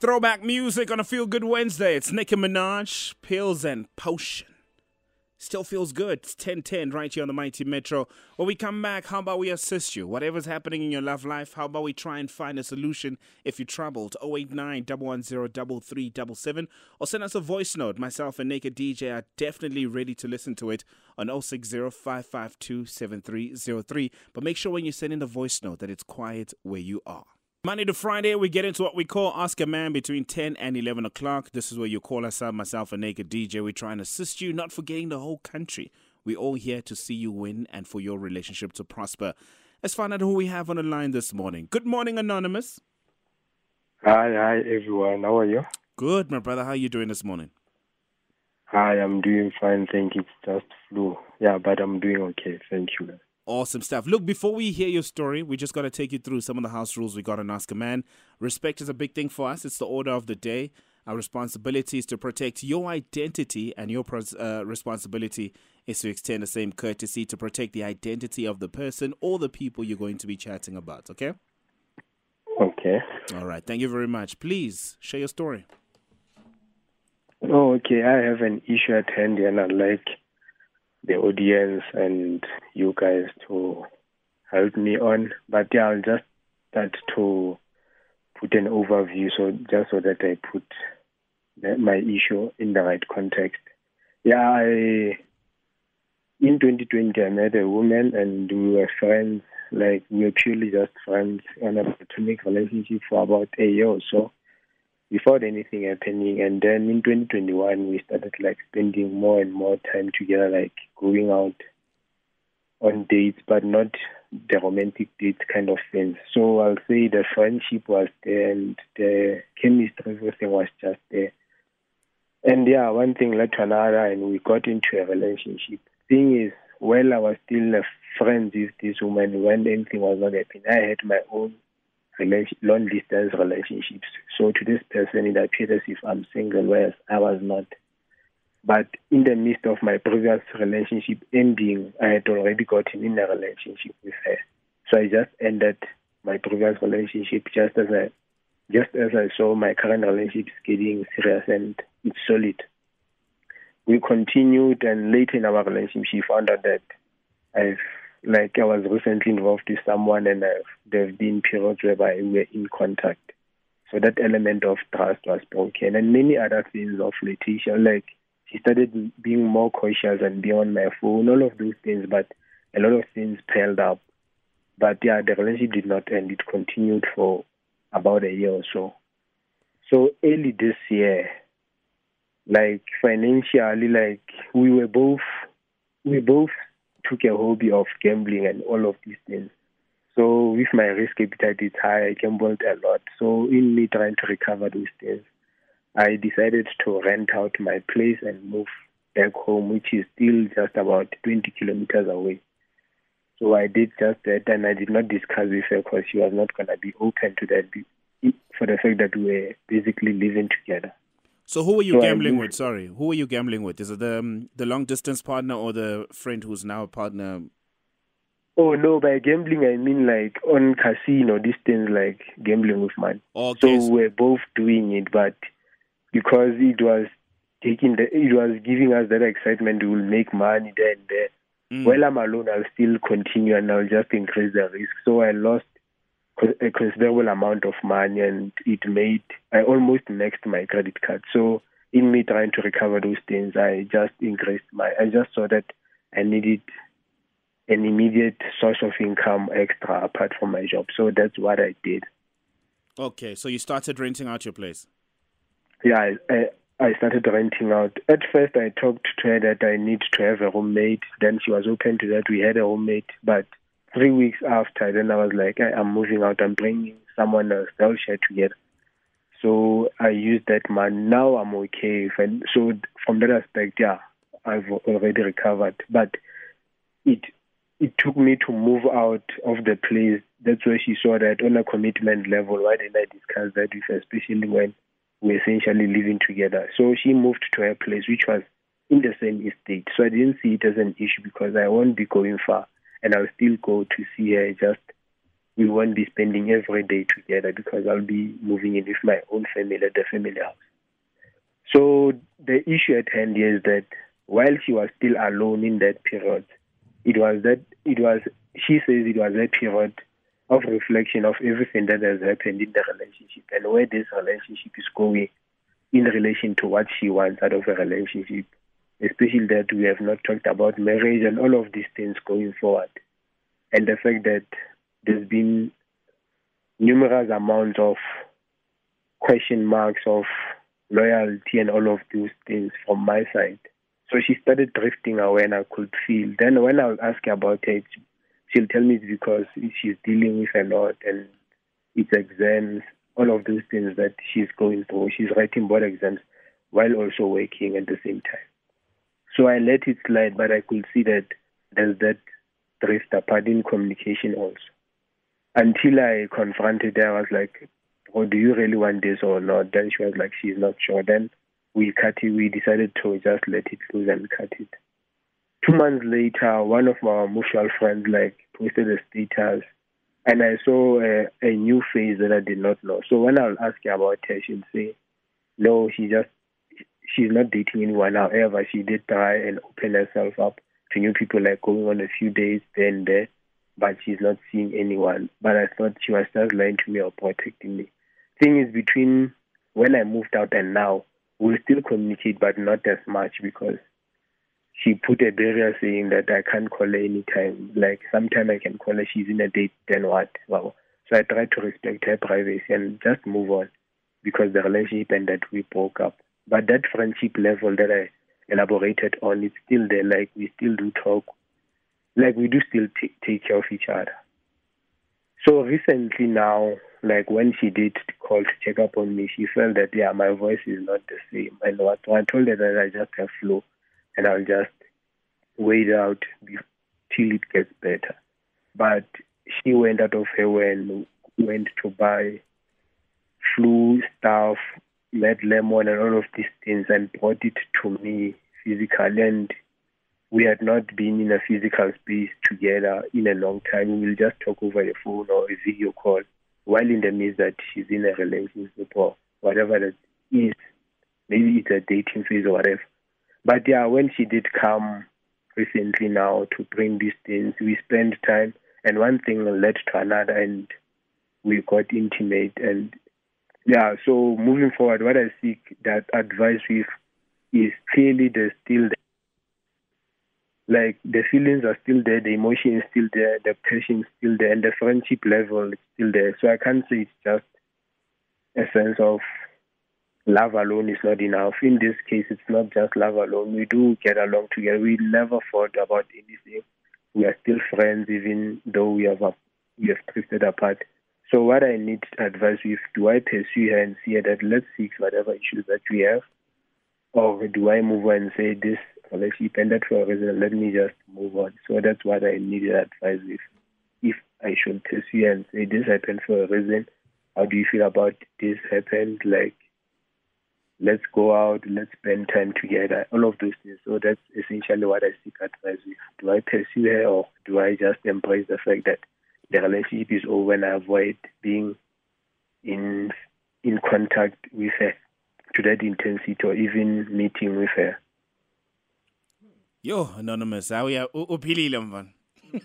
Throwback music on a Feel Good Wednesday. It's Nicki Minaj, Pills and Potion. Still feels good. It's 1010 right here on the Mighty Metro. When we come back, how about we assist you? Whatever's happening in your love life, how about we try and find a solution if you're troubled? 089 110 or send us a voice note. Myself and Naked DJ are definitely ready to listen to it on 060 But make sure when you send in the voice note that it's quiet where you are. Monday to Friday, we get into what we call Ask a Man between 10 and 11 o'clock. This is where you call us up, myself and Naked DJ. We try and assist you, not forgetting the whole country. We're all here to see you win and for your relationship to prosper. Let's find out who we have on the line this morning. Good morning, Anonymous. Hi, hi, everyone. How are you? Good, my brother. How are you doing this morning? Hi, I'm doing fine. Thank you. It's just flu. Yeah, but I'm doing okay. Thank you. Awesome stuff. Look, before we hear your story, we just got to take you through some of the house rules we got on Ask a Man. Respect is a big thing for us, it's the order of the day. Our responsibility is to protect your identity, and your uh, responsibility is to extend the same courtesy to protect the identity of the person or the people you're going to be chatting about, okay? Okay. All right. Thank you very much. Please share your story. Oh, okay. I have an issue at hand, and I'd like the audience and you guys to help me on. But yeah, I'll just start to put an overview so just so that I put my issue in the right context. Yeah, I in 2020 I met a woman and we were friends. Like we were purely just friends on a platonic relationship for about a year or so without anything happening. And then in 2021, we started like spending more and more time together, like going out on dates, but not the romantic dates kind of things. So I'll say the friendship was there and the chemistry, everything was just there. And yeah, one thing led to another, and we got into a relationship. Thing is, while I was still a friend with this woman, when anything was not happening, I had my own long distance relationships. So to this person, it appeared as if I'm single, whereas I was not. But in the midst of my previous relationship ending, I had already gotten in a relationship with her. So I just ended my previous relationship just as I just as I saw my current relationship getting serious and it's solid. We continued and later in our relationship found out that I've like I was recently involved with someone and uh, I've, there have been periods whereby we were in contact. So that element of trust was broken and many other things of flirtation. Like she started being more cautious and being on my phone, all of those things, but a lot of things piled up. But yeah, the relationship did not end. It continued for about a year or so. So early this year, like financially, like we were both, we both took a hobby of gambling and all of these things. So with my risk appetite it's high, I gambled a lot. So in me trying to recover those things, I decided to rent out my place and move back home, which is still just about 20 kilometers away. So I did just that, and I did not discuss with her because she was not going to be open to that for the fact that we were basically living together. So who were you so gambling with? Sorry, who were you gambling with? Is it the um, the long distance partner or the friend who's now a partner? Oh no, by gambling I mean like on casino, distance like gambling with money. Okay. So we're both doing it, but because it was taking the, it was giving us that excitement, we will make money there and there. Mm. While I'm alone, I'll still continue and I'll just increase the risk. So I lost a considerable amount of money and it made I almost maxed my credit card. So in me trying to recover those things, I just increased my. I just saw that I needed an immediate source of income extra apart from my job. So that's what I did. Okay, so you started renting out your place. Yeah, I, I started renting out. At first, I talked to her that I need to have a roommate. Then she was open to that. We had a roommate, but three weeks after, then I was like, I, am moving out. I'm bringing someone else. They'll share together. So I used that money. Now I'm okay. And so from that aspect, yeah, I've already recovered. But it it took me to move out of the place. That's where she saw that on a commitment level. Why didn't I discuss that with her, especially when we're essentially living together? So she moved to her place, which was in the same estate. So I didn't see it as an issue because I won't be going far and I'll still go to see her just we won't be spending every day together because I'll be moving in with my own family at the family house. So the issue at hand is that while she was still alone in that period, it was that it was she says it was a period of reflection of everything that has happened in the relationship and where this relationship is going in relation to what she wants out of a relationship, especially that we have not talked about marriage and all of these things going forward. And the fact that there's been numerous amounts of question marks of loyalty and all of those things from my side. So she started drifting away and I could feel. Then when I was asking about it, she'll tell me it's because she's dealing with a lot and it's exams, all of those things that she's going through. She's writing board exams while also working at the same time. So I let it slide, but I could see that there's that drift apart in communication also. Until I confronted her, I was like, oh, do you really want this or not? Then she was like, she's not sure. Then we cut it. We decided to just let it loose and cut it. Two months later, one of my mutual friends like posted a status, and I saw a, a new face that I did not know. So when I'll ask her about her, she'll say, "No, she just she's not dating anyone. However, she did try and open herself up to new people, like going on a few days then there, but she's not seeing anyone. But I thought she was just lying to me or protecting me. Thing is, between when I moved out and now, we'll still communicate, but not as much because she put a barrier saying that I can't call her anytime. Like sometime I can call her, she's in a date, then what? So I try to respect her privacy and just move on because the relationship ended, we broke up. But that friendship level that I elaborated on, it's still there. Like we still do talk. Like we do still t- take care of each other. So recently now, like when she did call to check up on me, she felt that yeah, my voice is not the same. And what I told her that I just have flu, and I'll just wait out till it gets better. But she went out of her way and went to buy flu stuff, med lemon, and all of these things, and brought it to me physically. And we had not been in a physical space together in a long time. We will just talk over the phone or a video call while in the midst that she's in a relationship or whatever that is. Maybe it's a dating phase or whatever. But yeah, when she did come recently now to bring these things, we spent time and one thing led to another and we got intimate and yeah, so moving forward what I seek that advice with is clearly there's still there. like the feelings are still there, the emotion is still there, the passion is still there, and the friendship level is still there. So I can't say it's just a sense of love alone is not enough. In this case, it's not just love alone. We do get along together. We never fought about anything. We are still friends, even though we have we have drifted apart. So what I need advice with, do I pursue her and see her that let's fix whatever issues that we have, or do I move on and say this relationship ended for a reason, let me just move on. So that's what I needed advice with. If I should pursue and say this happened for a reason, how do you feel about this happened? Like let's go out, let's spend time together, all of those things. So that's essentially what I seek advice with. Do I pursue her or do I just embrace the fact that the relationship is over and I avoid being in in contact with her to that intensity or even meeting with her? Yo, anonymous, how are you?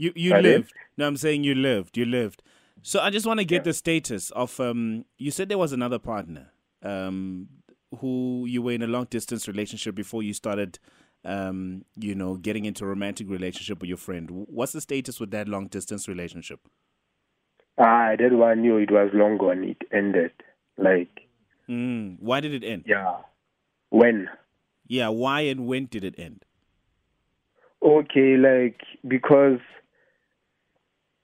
You you lived. No, I'm saying you lived. You lived. So I just want to get yeah. the status of um you said there was another partner um, who you were in a long distance relationship before you started, um, you know, getting into a romantic relationship with your friend. What's the status with that long distance relationship? Ah, that one knew it was long gone. It ended. Like, mm, why did it end? Yeah, when? Yeah, why and when did it end? Okay, like because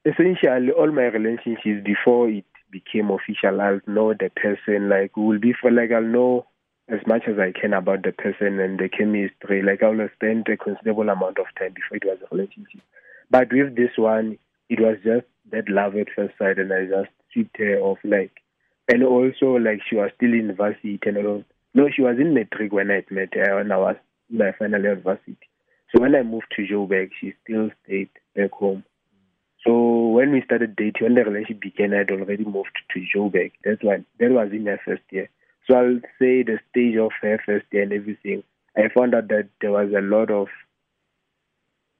essentially all my relationships before it became official, I'll know the person. Like, will be for like I'll know as much as I can about the person and the chemistry. Like, I will spend a considerable amount of time before it was a relationship. But with this one, it was just that love at first sight, and I just swept her off. Like, and also like she was still in varsity and all. No, she was in matric when I met her when I was in my final year of varsity. So when I moved to Joburg, she still stayed back home. So when we started dating, when the relationship began, I'd already moved to Joburg. That's why that was in my first year. So I'll say the stage of her first year and everything. I found out that there was a lot of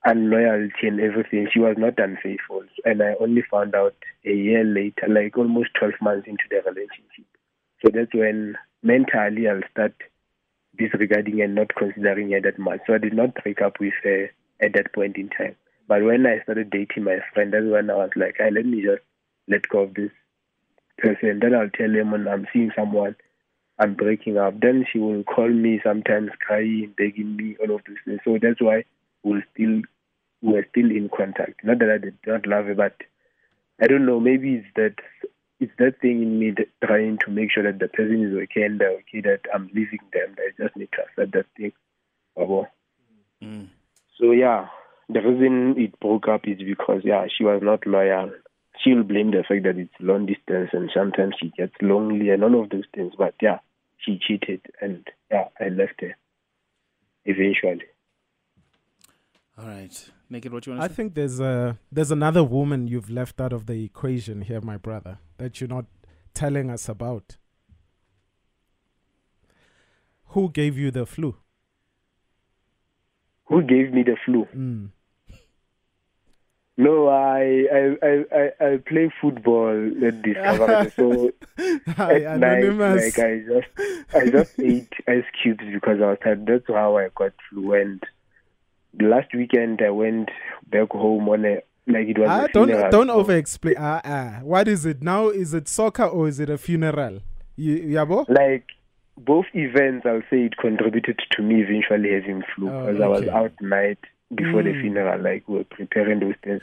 unloyalty and everything. She was not unfaithful, and I only found out a year later, like almost twelve months into the relationship. So that's when mentally I'll start disregarding and not considering her that much. So I did not break up with her at that point in time. But when I started dating my friend, that's when I was like, hey, let me just let go of this person. Then I'll tell him when I'm seeing someone, I'm breaking up. Then she will call me sometimes crying, begging me, all of this. things. So that's why we're still we're still in contact. Not that I did not love her, but I don't know. Maybe it's that it's that thing in me that trying to make sure that the person is okay and they're okay that I'm leaving them. I just need to accept that thing. Mm. So yeah, the reason it broke up is because yeah, she was not loyal. She'll blame the fact that it's long distance and sometimes she gets lonely and all of those things. But yeah, she cheated and yeah, I left her eventually. All right. Naked, what you want to I say? think there's a there's another woman you've left out of the equation here, my brother, that you're not telling us about. Who gave you the flu? Who gave me the flu? Mm. No, I I I I, play football at Discovery. so Hi, at anonymous. night, like I just I just ate ice cubes because I was tired. That's how I got flu. And last weekend I went back home on a like it was. Ah, don't don't so. over explain. Ah, ah, what is it now? Is it soccer or is it a funeral? You, yabo? Like both events, I'll say it contributed to me eventually having flu oh, because okay. I was out night before mm. the funeral, like we are preparing those things.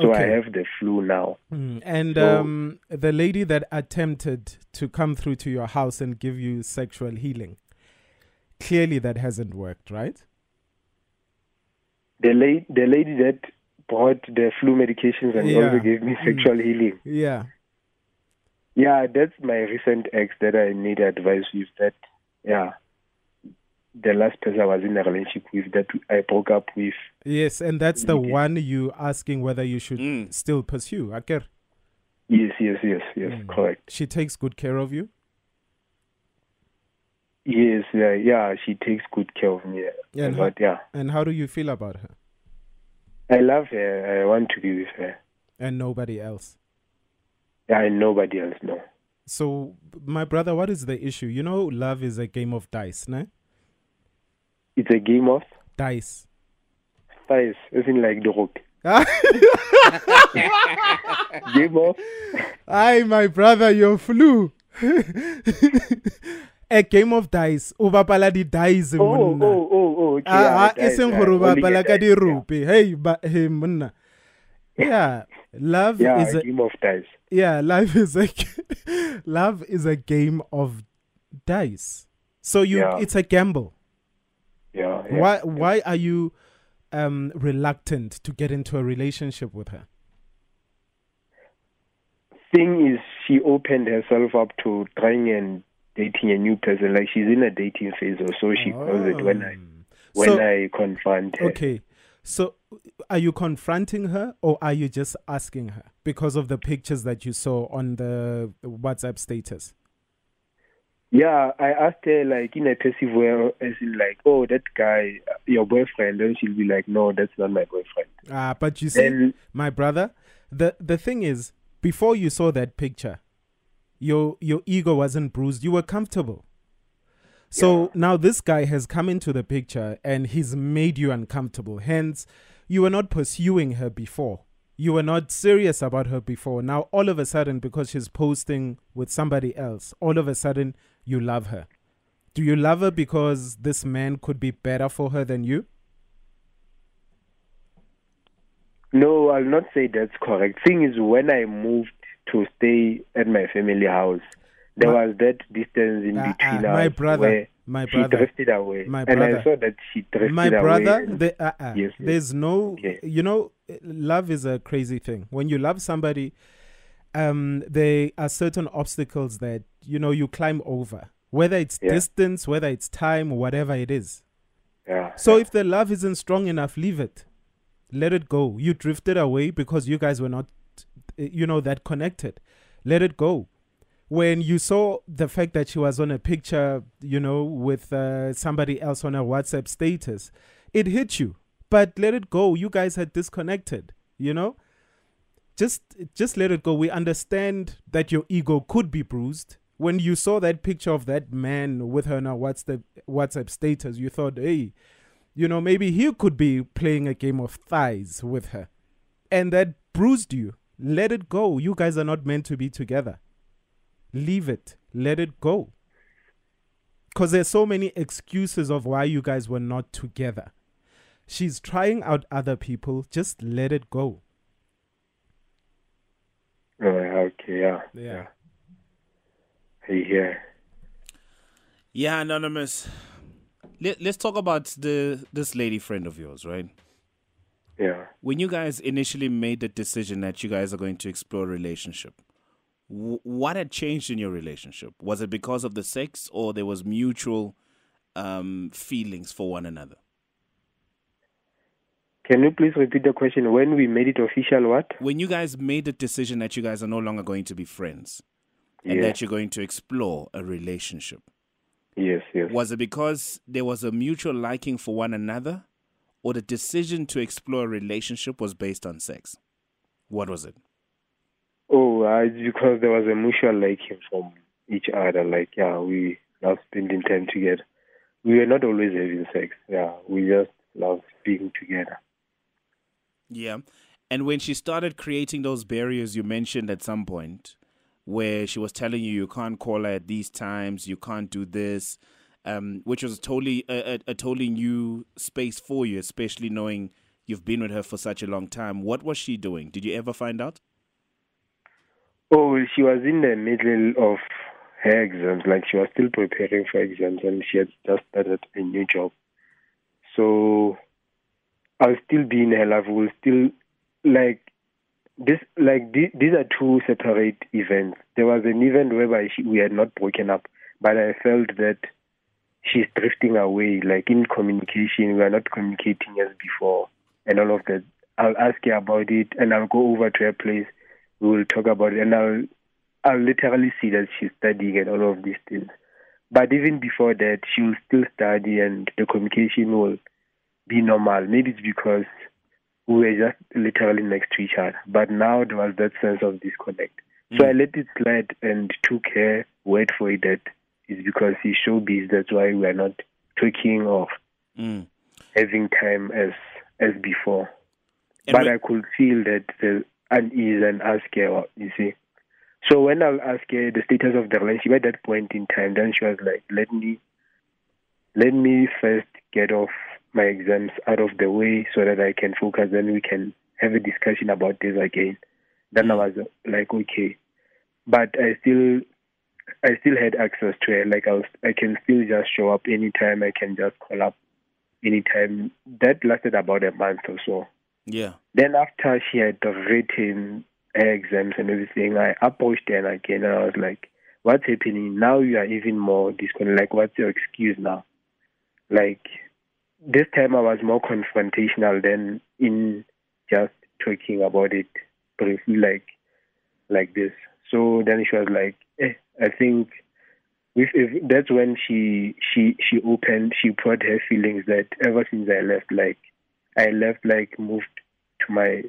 So okay. I have the flu now. Mm. And so, um, the lady that attempted to come through to your house and give you sexual healing, clearly that hasn't worked, right? The lady, the lady that brought the flu medications and yeah. also gave me sexual mm. healing. Yeah. Yeah, that's my recent ex that I need advice with. That, yeah, the last person I was in a relationship with that I broke up with. Yes, and that's the one you asking whether you should mm. still pursue, Aker. Yes, yes, yes, yes, mm. correct. She takes good care of you. Yes, yeah, yeah, she takes good care of me. Yeah, and but how, yeah. And how do you feel about her? I love her. I want to be with her. And nobody else. Yeah, and nobody else. No. So, my brother, what is the issue? You know, love is a game of dice, no? It's a game of dice. Dice, isn't like the rook. game of. Aye, my brother, you flew. a game of dice o bapala di-dice monna oh, oh, oh, okay, ah, e seng gore o bapala ka dirope hey ba hey monna yeah love yeah, is a, a game of dice yeah life is a love is a game of dice so you yeah. it's a gamble yeah, yeah. Why why are you um, reluctant to get into a relationship with her? Thing is, she opened herself up to trying and dating a new person. Like she's in a dating phase, or so she oh. calls it. When I when so, I confront her. Okay, so are you confronting her, or are you just asking her because of the pictures that you saw on the WhatsApp status? Yeah, I asked her like in a passive way, as in like, oh, that guy, your boyfriend. Then she'll be like, no, that's not my boyfriend. Ah, but you see, and, my brother, the the thing is, before you saw that picture, your your ego wasn't bruised. You were comfortable. So yeah. now this guy has come into the picture and he's made you uncomfortable. Hence, you were not pursuing her before. You were not serious about her before. Now, all of a sudden, because she's posting with somebody else, all of a sudden, you love her. Do you love her because this man could be better for her than you? No, I'll not say that's correct. Thing is, when I moved to stay at my family house, there my, was that distance in uh, between uh, us. My brother, my brother, she drifted away, my brother, and I saw that she drifted my brother, away. My uh, uh, yes, there's no, okay. you know, love is a crazy thing. When you love somebody, um, there are certain obstacles that you know you climb over, whether it's yeah. distance, whether it's time, whatever it is. Yeah. So yeah. if the love isn't strong enough, leave it. Let it go. You drifted away because you guys were not, you know, that connected. Let it go. When you saw the fact that she was on a picture, you know, with uh, somebody else on a WhatsApp status, it hit you. But let it go. You guys had disconnected, you know? Just just let it go. We understand that your ego could be bruised. When you saw that picture of that man with her on a WhatsApp WhatsApp status, you thought, hey, you know, maybe he could be playing a game of thighs with her. And that bruised you. Let it go. You guys are not meant to be together. Leave it. Let it go. Because there's so many excuses of why you guys were not together. She's trying out other people. Just let it go. Okay, yeah. Yeah. Yeah. Yeah, anonymous. Let, let's talk about the this lady friend of yours, right? Yeah. When you guys initially made the decision that you guys are going to explore a relationship, w- what had changed in your relationship? Was it because of the sex, or there was mutual um, feelings for one another? Can you please repeat the question? When we made it official, what? When you guys made the decision that you guys are no longer going to be friends, and Yeah. that you're going to explore a relationship. Yes, yes. Was it because there was a mutual liking for one another, or the decision to explore a relationship was based on sex? What was it? Oh, uh, it's because there was a mutual liking from each other. Like, yeah, we love spending time together. We were not always having sex. Yeah, we just love being together. Yeah. And when she started creating those barriers you mentioned at some point, where she was telling you you can't call her at these times, you can't do this, um, which was totally a, a, a totally new space for you, especially knowing you've been with her for such a long time. What was she doing? Did you ever find out? Oh, she was in the middle of her exams. Like, she was still preparing for exams, and she had just started a new job. So, I'll still be in her life. We'll still, like, this, like, th- these are two separate events. There was an event whereby she, we had not broken up, but I felt that she's drifting away, like in communication. We are not communicating as before, and all of that. I'll ask her about it, and I'll go over to her place. We will talk about it, and I'll, I'll literally see that she's studying and all of these things. But even before that, she will still study, and the communication will be normal. Maybe it's because we were just literally next to each other. But now there was that sense of disconnect. So I let it slide and took her word for it that it's because he's showbiz. That's why we are not talking or Mm. having time as as before. And but when- I could feel that the unease and ask her, you see. So when I'll ask her the status of the relationship at that point in time, then she was like, "Let me, let me first get off my exams out of the way so that I can focus. Then we can have a discussion about this again." Then I was like, "Okay," but I still, I still had access to her. Like I was, I can still just show up anytime. I can just call up anytime. That lasted about a month or so. Yeah. Then after she had written her exams and everything, I approached her again and I was like, What's happening? Now you are even more disconnected. Like, what's your excuse now? Like, this time I was more confrontational than in just talking about it briefly, like, like this. So then she was like, eh, I think with, if, that's when she she she opened, she brought her feelings that ever since I left, like, I left, like, moved to my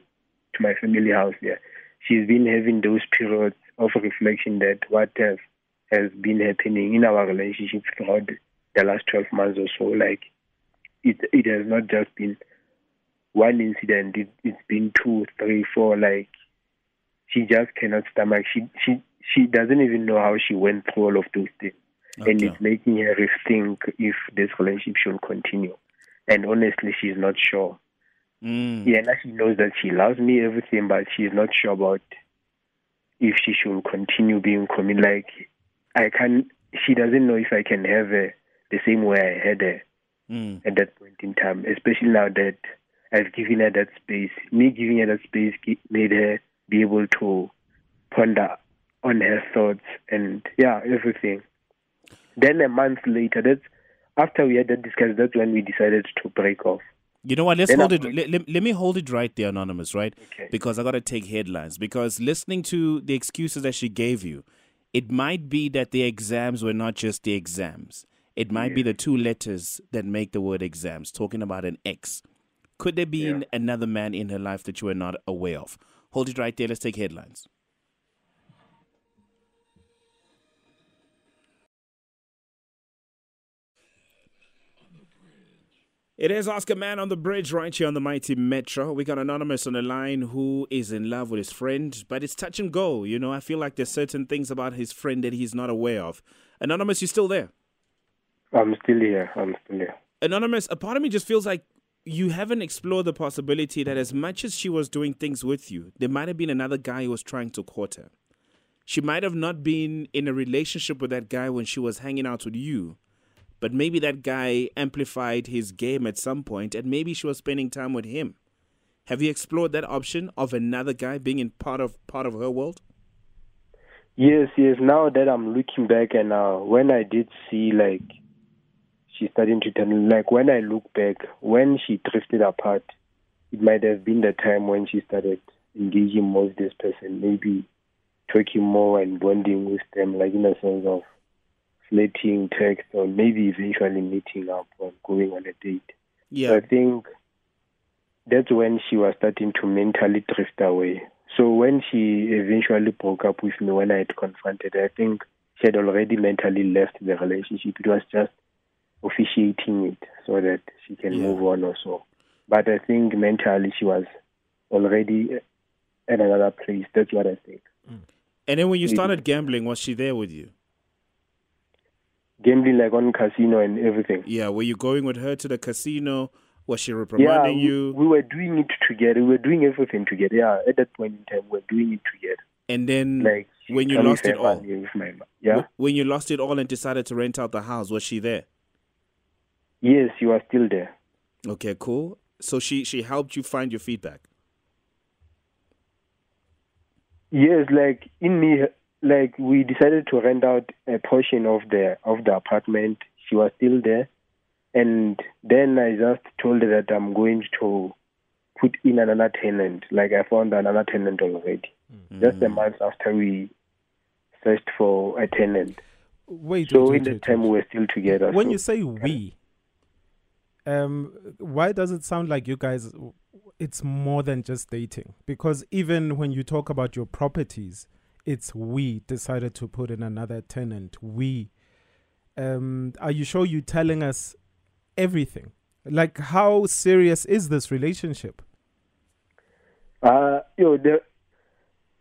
to my family house. Yeah, she's been having those periods of reflection that what has has been happening in our relationship throughout the last twelve months or so. Like, it it has not just been one incident. It, it's been two, three, four. Like, she just cannot stomach. She she she doesn't even know how she went through all of those things, and it's making her rethink if this relationship should continue. And honestly, she's not sure. Mm. Yeah, now she knows that she loves me, everything, but she's not sure about if she should continue being coming. Like, I can. She doesn't know if I can have her the same way I had her Mm. at that point in time. Especially now that I've given her that space. Me giving her that space made her be able to ponder on her thoughts and yeah, everything. Then a month later, that's after we had that discussion. That's when we decided to break off. You know what? Let's hold it. Let, let, let, me hold it right there, Anonymous, right? Okay. Because I got to take headlines. Because listening to the excuses that she gave you, it might be that the exams were not just the exams. It might yeah. be the two letters that make the word exams, talking about an X. Could there be yeah. another man in her life that you are not aware of? Hold it right there. Let's take headlines. It is Ask a Man on the bridge right here on the mighty Metro. We got Anonymous on the line who is in love with his friend, but it's touch and go. You know, I feel like there's certain things about his friend that he's not aware of. Anonymous, you still there? I'm still here. I'm still here. Anonymous, a part of me just feels like you haven't explored the possibility that as much as she was doing things with you, there might have been another guy who was trying to court her. She might have not been in a relationship with that guy when she was hanging out with you but maybe that guy amplified his game at some point and maybe she was spending time with him. Have you explored that option of another guy being in part of part of her world? Yes, yes. Now that I'm looking back and uh, when I did see like she's starting to turn like when I look back, when she drifted apart, it might have been the time when she started engaging more with this person, maybe talking more and bonding with them, like in a sense of flirting, text, or maybe eventually meeting up or going on a date. Yeah. So I think that's when she was starting to mentally drift away. So when she eventually broke up with me, when I had confronted her, I think she had already mentally left the relationship. It was just officiating it so that she can yeah. move on or so. But I think mentally she was already at another place. That's what I think. Mm. And then when you started gambling, was she there with you? gambling like on casino and everything. Yeah, were you going with her to the casino? Was she reprimanding yeah, you? We were doing it together. We were doing everything together. Yeah, at that point in time, we were doing it together. And then, like when you lost it all, my, yeah. When you lost it all and decided to rent out the house, was she there? Yes, you are still there. Okay, cool. So she she helped you find your feedback. Yes, like in me like we decided to rent out a portion of the of the apartment. She was still there, and then I just told her that I'm going to put in another tenant. Like I found another tenant already, mm-hmm. just a month after we searched for a tenant. Wait, so wait, in wait, the time we're still together. When so. you say we, um, why does it sound like you guys? It's more than just dating because even when you talk about your properties, it's we decided to put in another tenant. We. Um, are you sure you're telling us everything? Like, how serious is this relationship? Uh, yo, the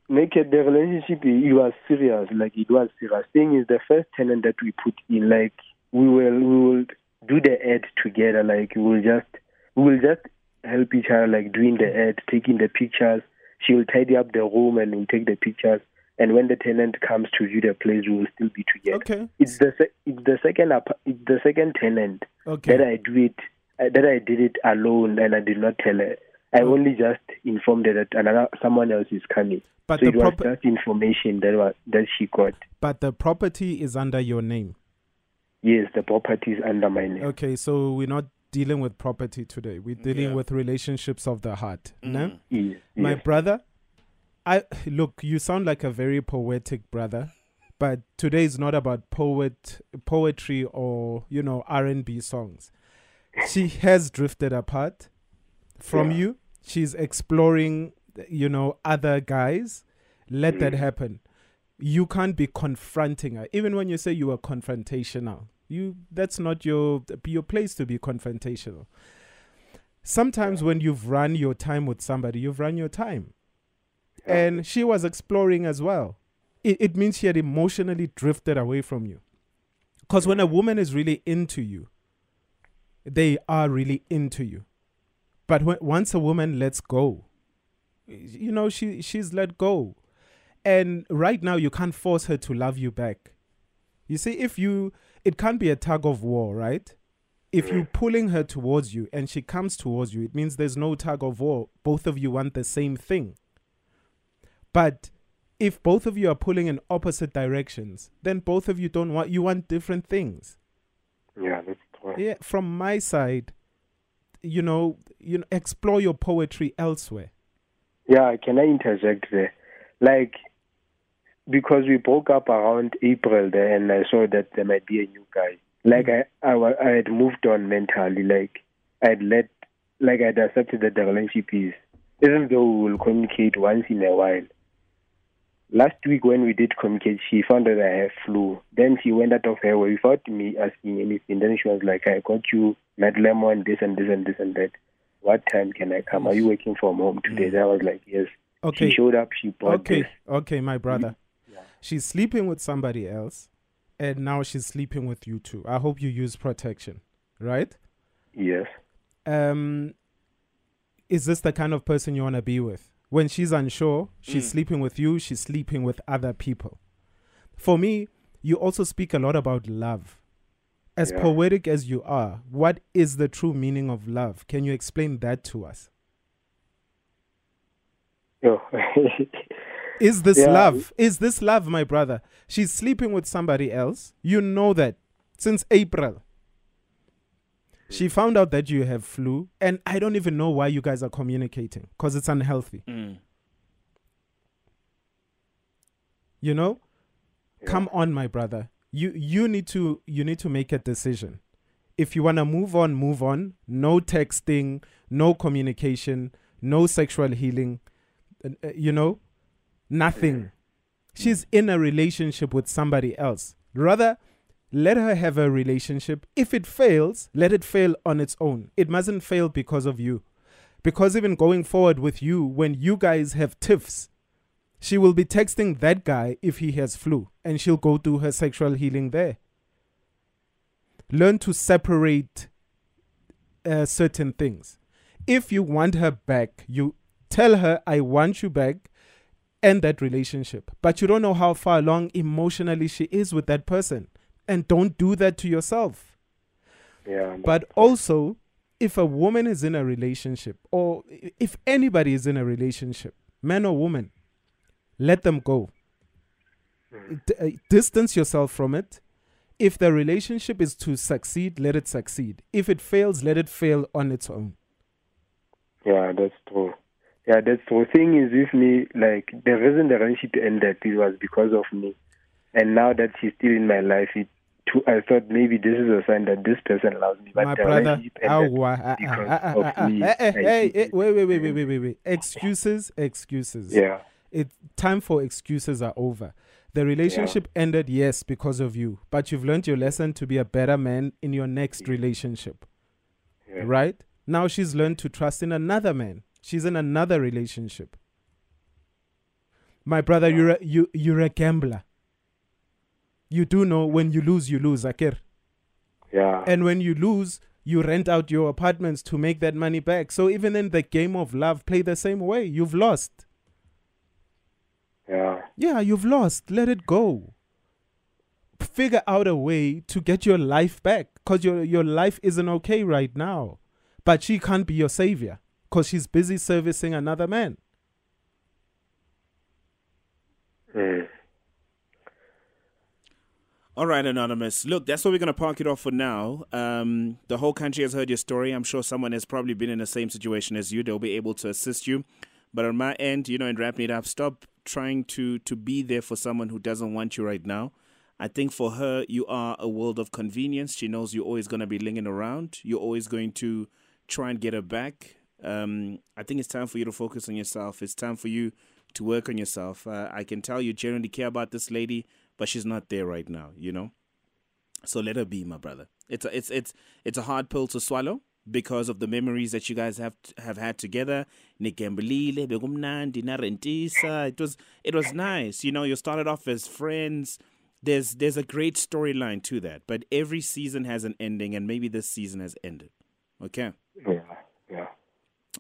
make it the relationship it was serious. Like it was serious. Thing is, the first tenant that we put in, like we will we do the ad together. Like we will just we will just help each other, like doing the ad, taking the pictures. She will tidy up the room and we'll take the pictures and when the tenant comes to view the place, we will still be together. Okay. It's the se- it's the second it's the second tenant okay. that I do it uh, that I did it alone and I did not tell her. I okay. only just informed her that another someone else is coming. But so the it was just information that was that she got. But the property is under your name. Yes, the property is under my name. Okay, so we're not dealing with property today. We're dealing yeah. with relationships of the heart. Mm. No? Yes, My yes. brother, I look, you sound like a very poetic brother, but today is not about poet poetry or you know R and B songs. She has drifted apart from yeah. you. She's exploring, you know, other guys. Let mm. that happen. You can't be confronting her, even when you say you are confrontational. You that's not your your place to be confrontational. Sometimes when you've run your time with somebody, you've run your time and she was exploring as well. It, it means she had emotionally drifted away from you. Because when a woman is really into you, they are really into you. But when, once a woman lets go, you know, she, she's let go. And right now, you can't force her to love you back. You see, if you, it can't be a tug of war, right? If you're mm. pulling her towards you and she comes towards you, it means there's no tug of war. Both of you want the same thing. But if both of you are pulling in opposite directions, then both of you don't want you want different things. Yeah, that's correct. Yeah, from my side, you know, you know, explore your poetry elsewhere. Yeah, can I interject there? Like, because we broke up around April there, and I saw that there might be a new guy. Like, mm-hmm. I, I, I had moved on mentally. Like, I'd let, like, I'd accepted that the relationship is, even though we will communicate once in a while, last week when we did communicate, she found that I have flu. Then she went out of her way without me asking anything. Then she was like, I got you med lemon, this and this and this and that. What time can I come? Are you working from home today? Mm. I was like, yes. Okay. She showed up. She bought okay. this. Okay, my brother. She's sleeping with somebody else, and now she's sleeping with you too. I hope you use protection, right? Yes. Um, is this the kind of person you want to be with? when she's unsure, she's mm. sleeping with you, she's sleeping with other people. For me, you also speak a lot about love. As yeah. poetic as you are, what is the true meaning of love? Can you explain that to us? Oh. is this yeah. love? Is this love, my brother? She's sleeping with somebody else. You know that since April. She found out that you have flu, and I don't even know why you guys are communicating because it's unhealthy. Mm. You know, yeah. come on, my brother. You you need to you need to make a decision. If you wanna move on, move on. No texting, no communication, no sexual healing. Uh, you know, nothing. She's in a relationship with somebody else. Rather let her have a relationship. If it fails, let it fail on its own. It mustn't fail because of you. Because even going forward with you, when you guys have tiffs, she will be texting that guy if he has flu, and she'll go do her sexual healing there. Learn to separate uh, certain things. If you want her back, you tell her, I want you back, end that relationship. But you don't know how far along emotionally she is with that person and don't do that to yourself. Yeah. But also, if a woman is in a relationship, or if anybody is in a relationship, man or woman, let them go. Mm. D- uh, distance yourself from it. If the relationship is to succeed, let it succeed. If it fails, let it fail on its own. Yeah, that's true. Yeah, that's the Thing is with me, like the reason the relationship ended it was because of me. And now that she's still in my life, it, too, I thought maybe this is a sign that this person loves me. But my brother, oh, uh, uh, uh, hey, hey, eh, wait, wait, wait, wait, wait, wait, wait. Excuses, excuses. Yeah. It time for excuses are over. The relationship yeah. ended, yes, because of you, but you've learned your lesson to be a better man in your next relationship. Yeah. Right? Now she's learned to trust in another man. She's in another relationship. My brother, you're a, you you're a gambler you do know when you lose, you lose, Akir. Yeah. And when you lose, you rent out your apartments to make that money back. So even in the game of love, play the same way. You've lost. Yeah. Yeah, you've lost. Let it go. Figure out a way to get your life back because your, your life isn't okay right now. But she can't be your savior because she's busy servicing another man. Mm. All right, Anonymous. Look, that's where we're going to park it off for now. Um, the whole country has heard your story. I'm sure someone has probably been in the same situation as you. They'll be able to assist you. But on my end, you know, in wrapping it up, stop trying to, to be there for someone who doesn't want you right now. I think for her, you are a world of convenience. She knows you're always going to be lingering around. You're always going to try and get her back. Um, I think it's time for you to focus on yourself. It's time for you to work on yourself. Uh, I can tell you genuinely care about this lady but she's not there right now, you know? So let her be, my brother. It's a, it's it's it's a hard pill to swallow because of the memories that you guys have have had together. It was it was nice. You know, you started off as friends. There's there's a great storyline to that, but every season has an ending, and maybe this season has ended. Okay. Yeah.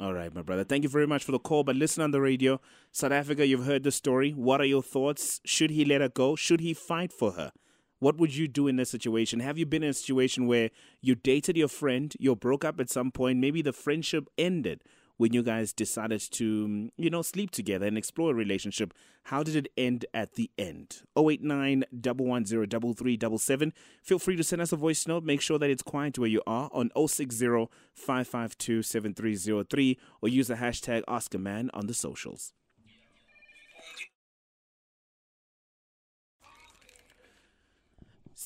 All right, my brother. Thank you very much for the call. But listen on the radio. South Africa, you've heard the story. What are your thoughts? Should he let her go? Should he fight for her? What would you do in this situation? Have you been in a situation where you dated your friend, you broke up at some point, maybe the friendship ended? When you guys decided to, you know, sleep together and explore a relationship. How did it end at the end? 089 110 Feel free to send us a voice note. Make sure that it's quiet where you are on 060 552 7303 or use the hashtag Ask a Man on the socials.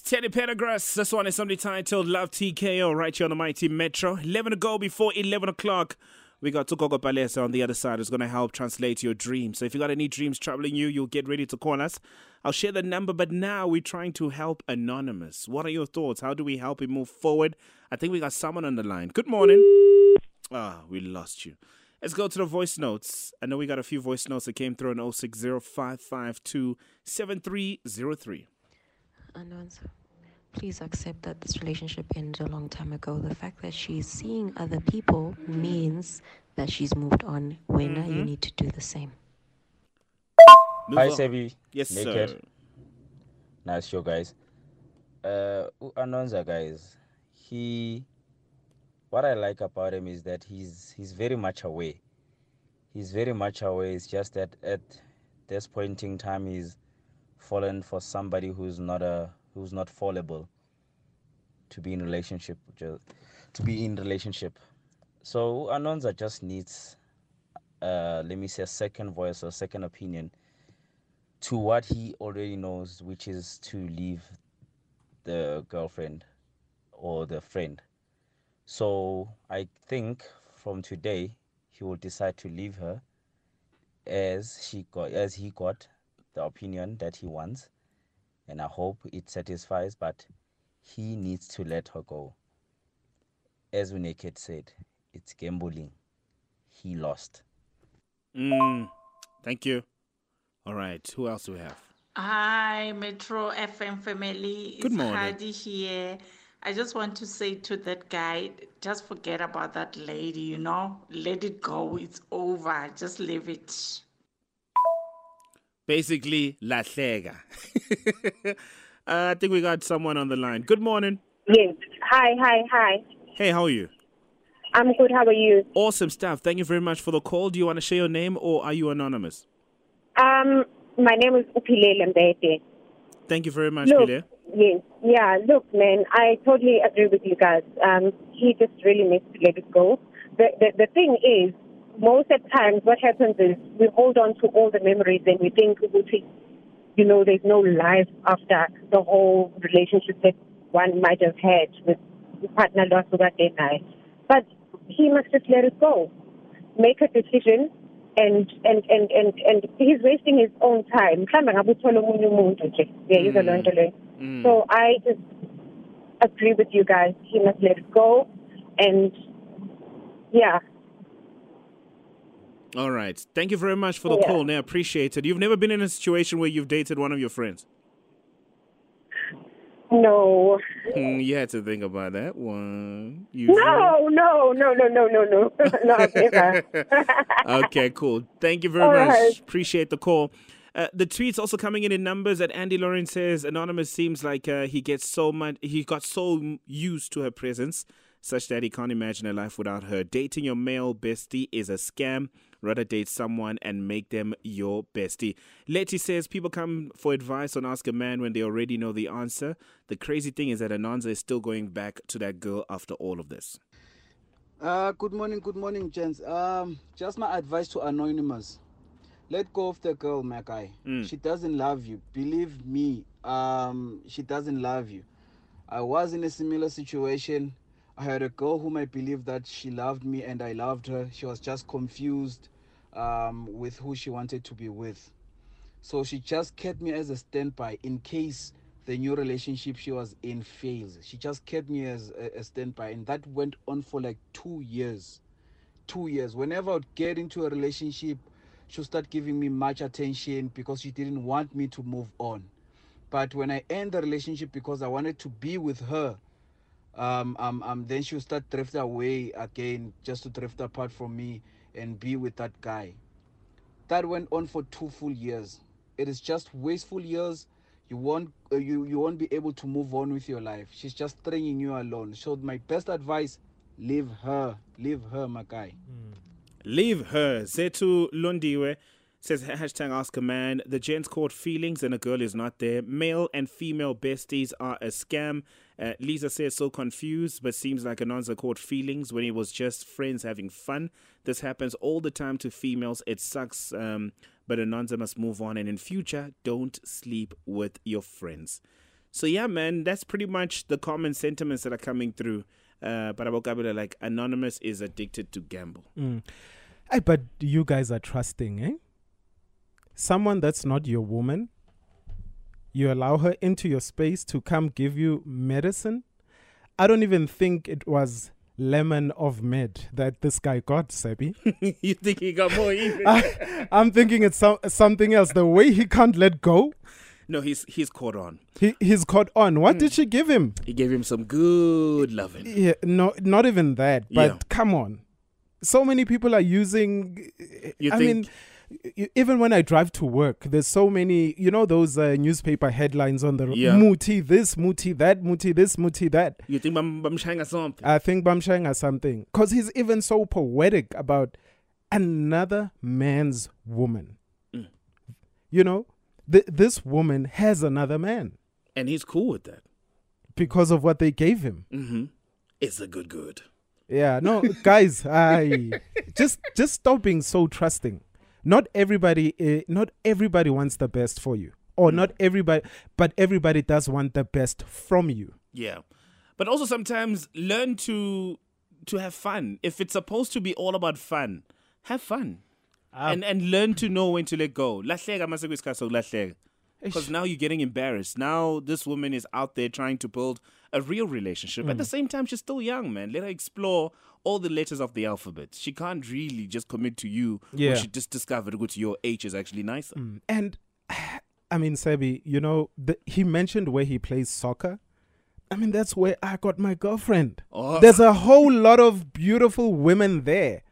Teddy Pendergrass. This one is something titled Love TKO right here on the Mighty Metro. 11 to go before 11 o'clock. We got Tukoko Palesa on the other side who's going to help translate your dreams. So if you got any dreams troubling you, you'll get ready to call us. I'll share the number, but now we're trying to help Anonymous. What are your thoughts? How do we help him move forward? I think we got someone on the line. Good morning. Ah, we lost you. Let's go to the voice notes. I know we got a few voice notes that came through on 060 552 7303. Anonza, please accept that this relationship ended a long time ago. The fact that she's seeing other people means that she's moved on. When mm-hmm. you need to do the same. Move Hi, Sebi. Yes, Naked. sir. Nice show, guys. Uh, Anonza, guys, he. What I like about him is that he's he's very much away. He's very much away. It's just that at this point in time, he's fallen for somebody who's not a who's not fallible to be in relationship to be in relationship. So anonza just needs uh, let me say a second voice or second opinion to what he already knows which is to leave the girlfriend or the friend. So i think from today he will decide to leave her as she got as he got the opinion that he wants, and I hope it satisfies, but he needs to let her go. As Naked said, it's gambling. He lost. Mm, thank you. All right, who else do we have? Hi, Metro FM family. Good morning. Heidi here. I just want to say to that guy, just forget about that lady, you know? Let it go. It's over. Just leave it basically lahleka. uh, I think we got someone on the line. Good morning. Yes. Hi, hi, hi. Hey, how are you? I'm good. How are you? Awesome stuff. Thank you very much for the call. Do you want to share your name or are you anonymous? Um, my name is Upile Lembete. Thank you very much, look, Pile. Yes. Yeah, look, man, I totally agree with you guys. Um, he just really needs to let it go. The, the, the thing is, most of the times what happens is we hold on to all the memories and we think, you know, there's no life after the whole relationship that one might have had with the partner lost that night. But he must just let it go. Make a decision and and and and and he's wasting his own time. Mm. So I just agree with you guys. He must let it go and yeah, all right. Thank you very much for the yeah. call. I appreciate it. You've never been in a situation where you've dated one of your friends? No. Mm, you had to think about that one. Usually. No, no, no, no, no, no, no. Okay, cool. Thank you very All much. Right. Appreciate the call. Uh, the tweets also coming in in numbers. That Andy Lawrence says anonymous seems like uh, he gets so much. He got so used to her presence, such that he can't imagine a life without her. Dating your male bestie is a scam. Rather date someone and make them your bestie. Letty says people come for advice on Ask a Man when they already know the answer. The crazy thing is that Anonza is still going back to that girl after all of this. Uh, good morning, good morning, gents. Um, just my advice to Anonymous. Let go of the girl, my guy. Mm. She doesn't love you. Believe me, um, she doesn't love you. I was in a similar situation I had a girl whom I believed that she loved me and I loved her. She was just confused um, with who she wanted to be with. So she just kept me as a standby in case the new relationship she was in fails. She just kept me as a, a standby, and that went on for like two years. Two years. Whenever I'd get into a relationship, she'll start giving me much attention because she didn't want me to move on. But when I end the relationship because I wanted to be with her, um, um, um, then she'll start drift away again just to drift apart from me and be with that guy. That went on for two full years. It is just wasteful years. You won't uh, you you won't be able to move on with your life. She's just stringing you alone. So my best advice: leave her, leave her, my guy. Mm. Leave her. Zetu Lundiwe says hashtag ask a man. The gents caught feelings and a girl is not there. Male and female besties are a scam. Uh, Lisa says so confused, but seems like Anonza caught feelings when it was just friends having fun. This happens all the time to females. It sucks, um, but Anonza must move on. And in future, don't sleep with your friends. So yeah, man, that's pretty much the common sentiments that are coming through. Uh, but about like anonymous is addicted to gamble. Mm. Hey, but you guys are trusting, eh? Someone that's not your woman, you allow her into your space to come give you medicine. I don't even think it was lemon of med that this guy got, Sebi. you think he got more even? I, am thinking it's so, something else. The way he can't let go. No, he's he's caught on. He he's caught on. What mm. did she give him? He gave him some good loving. Yeah, no, not even that. But yeah. come on, so many people are using. You I think? mean, even when I drive to work, there's so many, you know, those uh, newspaper headlines on the yeah. muti this, muti that, muti this, muti that. You think Bam Bamshanga something? I think Bamshanga something. Because he's even so poetic about another man's woman. Mm. You know, th- this woman has another man. And he's cool with that. Because of what they gave him. Mm-hmm. It's a good good. Yeah, no, guys, I just just stop being so trusting. Not everybody, uh, not everybody wants the best for you, or mm. not everybody, but everybody does want the best from you. Yeah, but also sometimes learn to to have fun. If it's supposed to be all about fun, have fun. Um, and and learn to know when to let go. Because now you're getting embarrassed. Now this woman is out there trying to build a real relationship. Mm. At the same time, she's still young, man. Let her explore all the letters of the alphabet. She can't really just commit to you yeah. when she just discovered that your H is actually nicer. Mm. And I mean, Sebi, you know, the, he mentioned where he plays soccer. I mean, that's where I got my girlfriend. Oh. There's a whole lot of beautiful women there.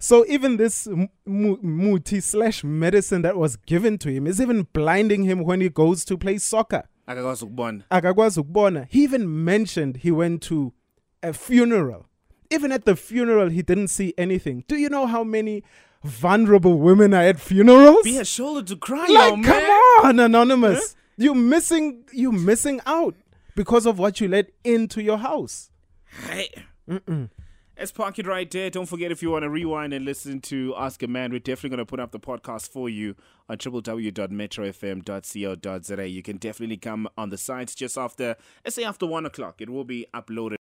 So even this muti slash medicine that was given to him is even blinding him when he goes to play soccer. He even mentioned he went to a funeral. Even at the funeral, he didn't see anything. Do you know how many vulnerable women are at funerals? Be a shoulder to cry like, on, come on, anonymous. Huh? You missing you're missing out because of what you let into your house. Hey. Mm-mm. Park it right there. Don't forget if you want to rewind and listen to Ask a Man, we're definitely going to put up the podcast for you on www.metrofm.co.za. You can definitely come on the site just after, let's say after one o'clock. It will be uploaded.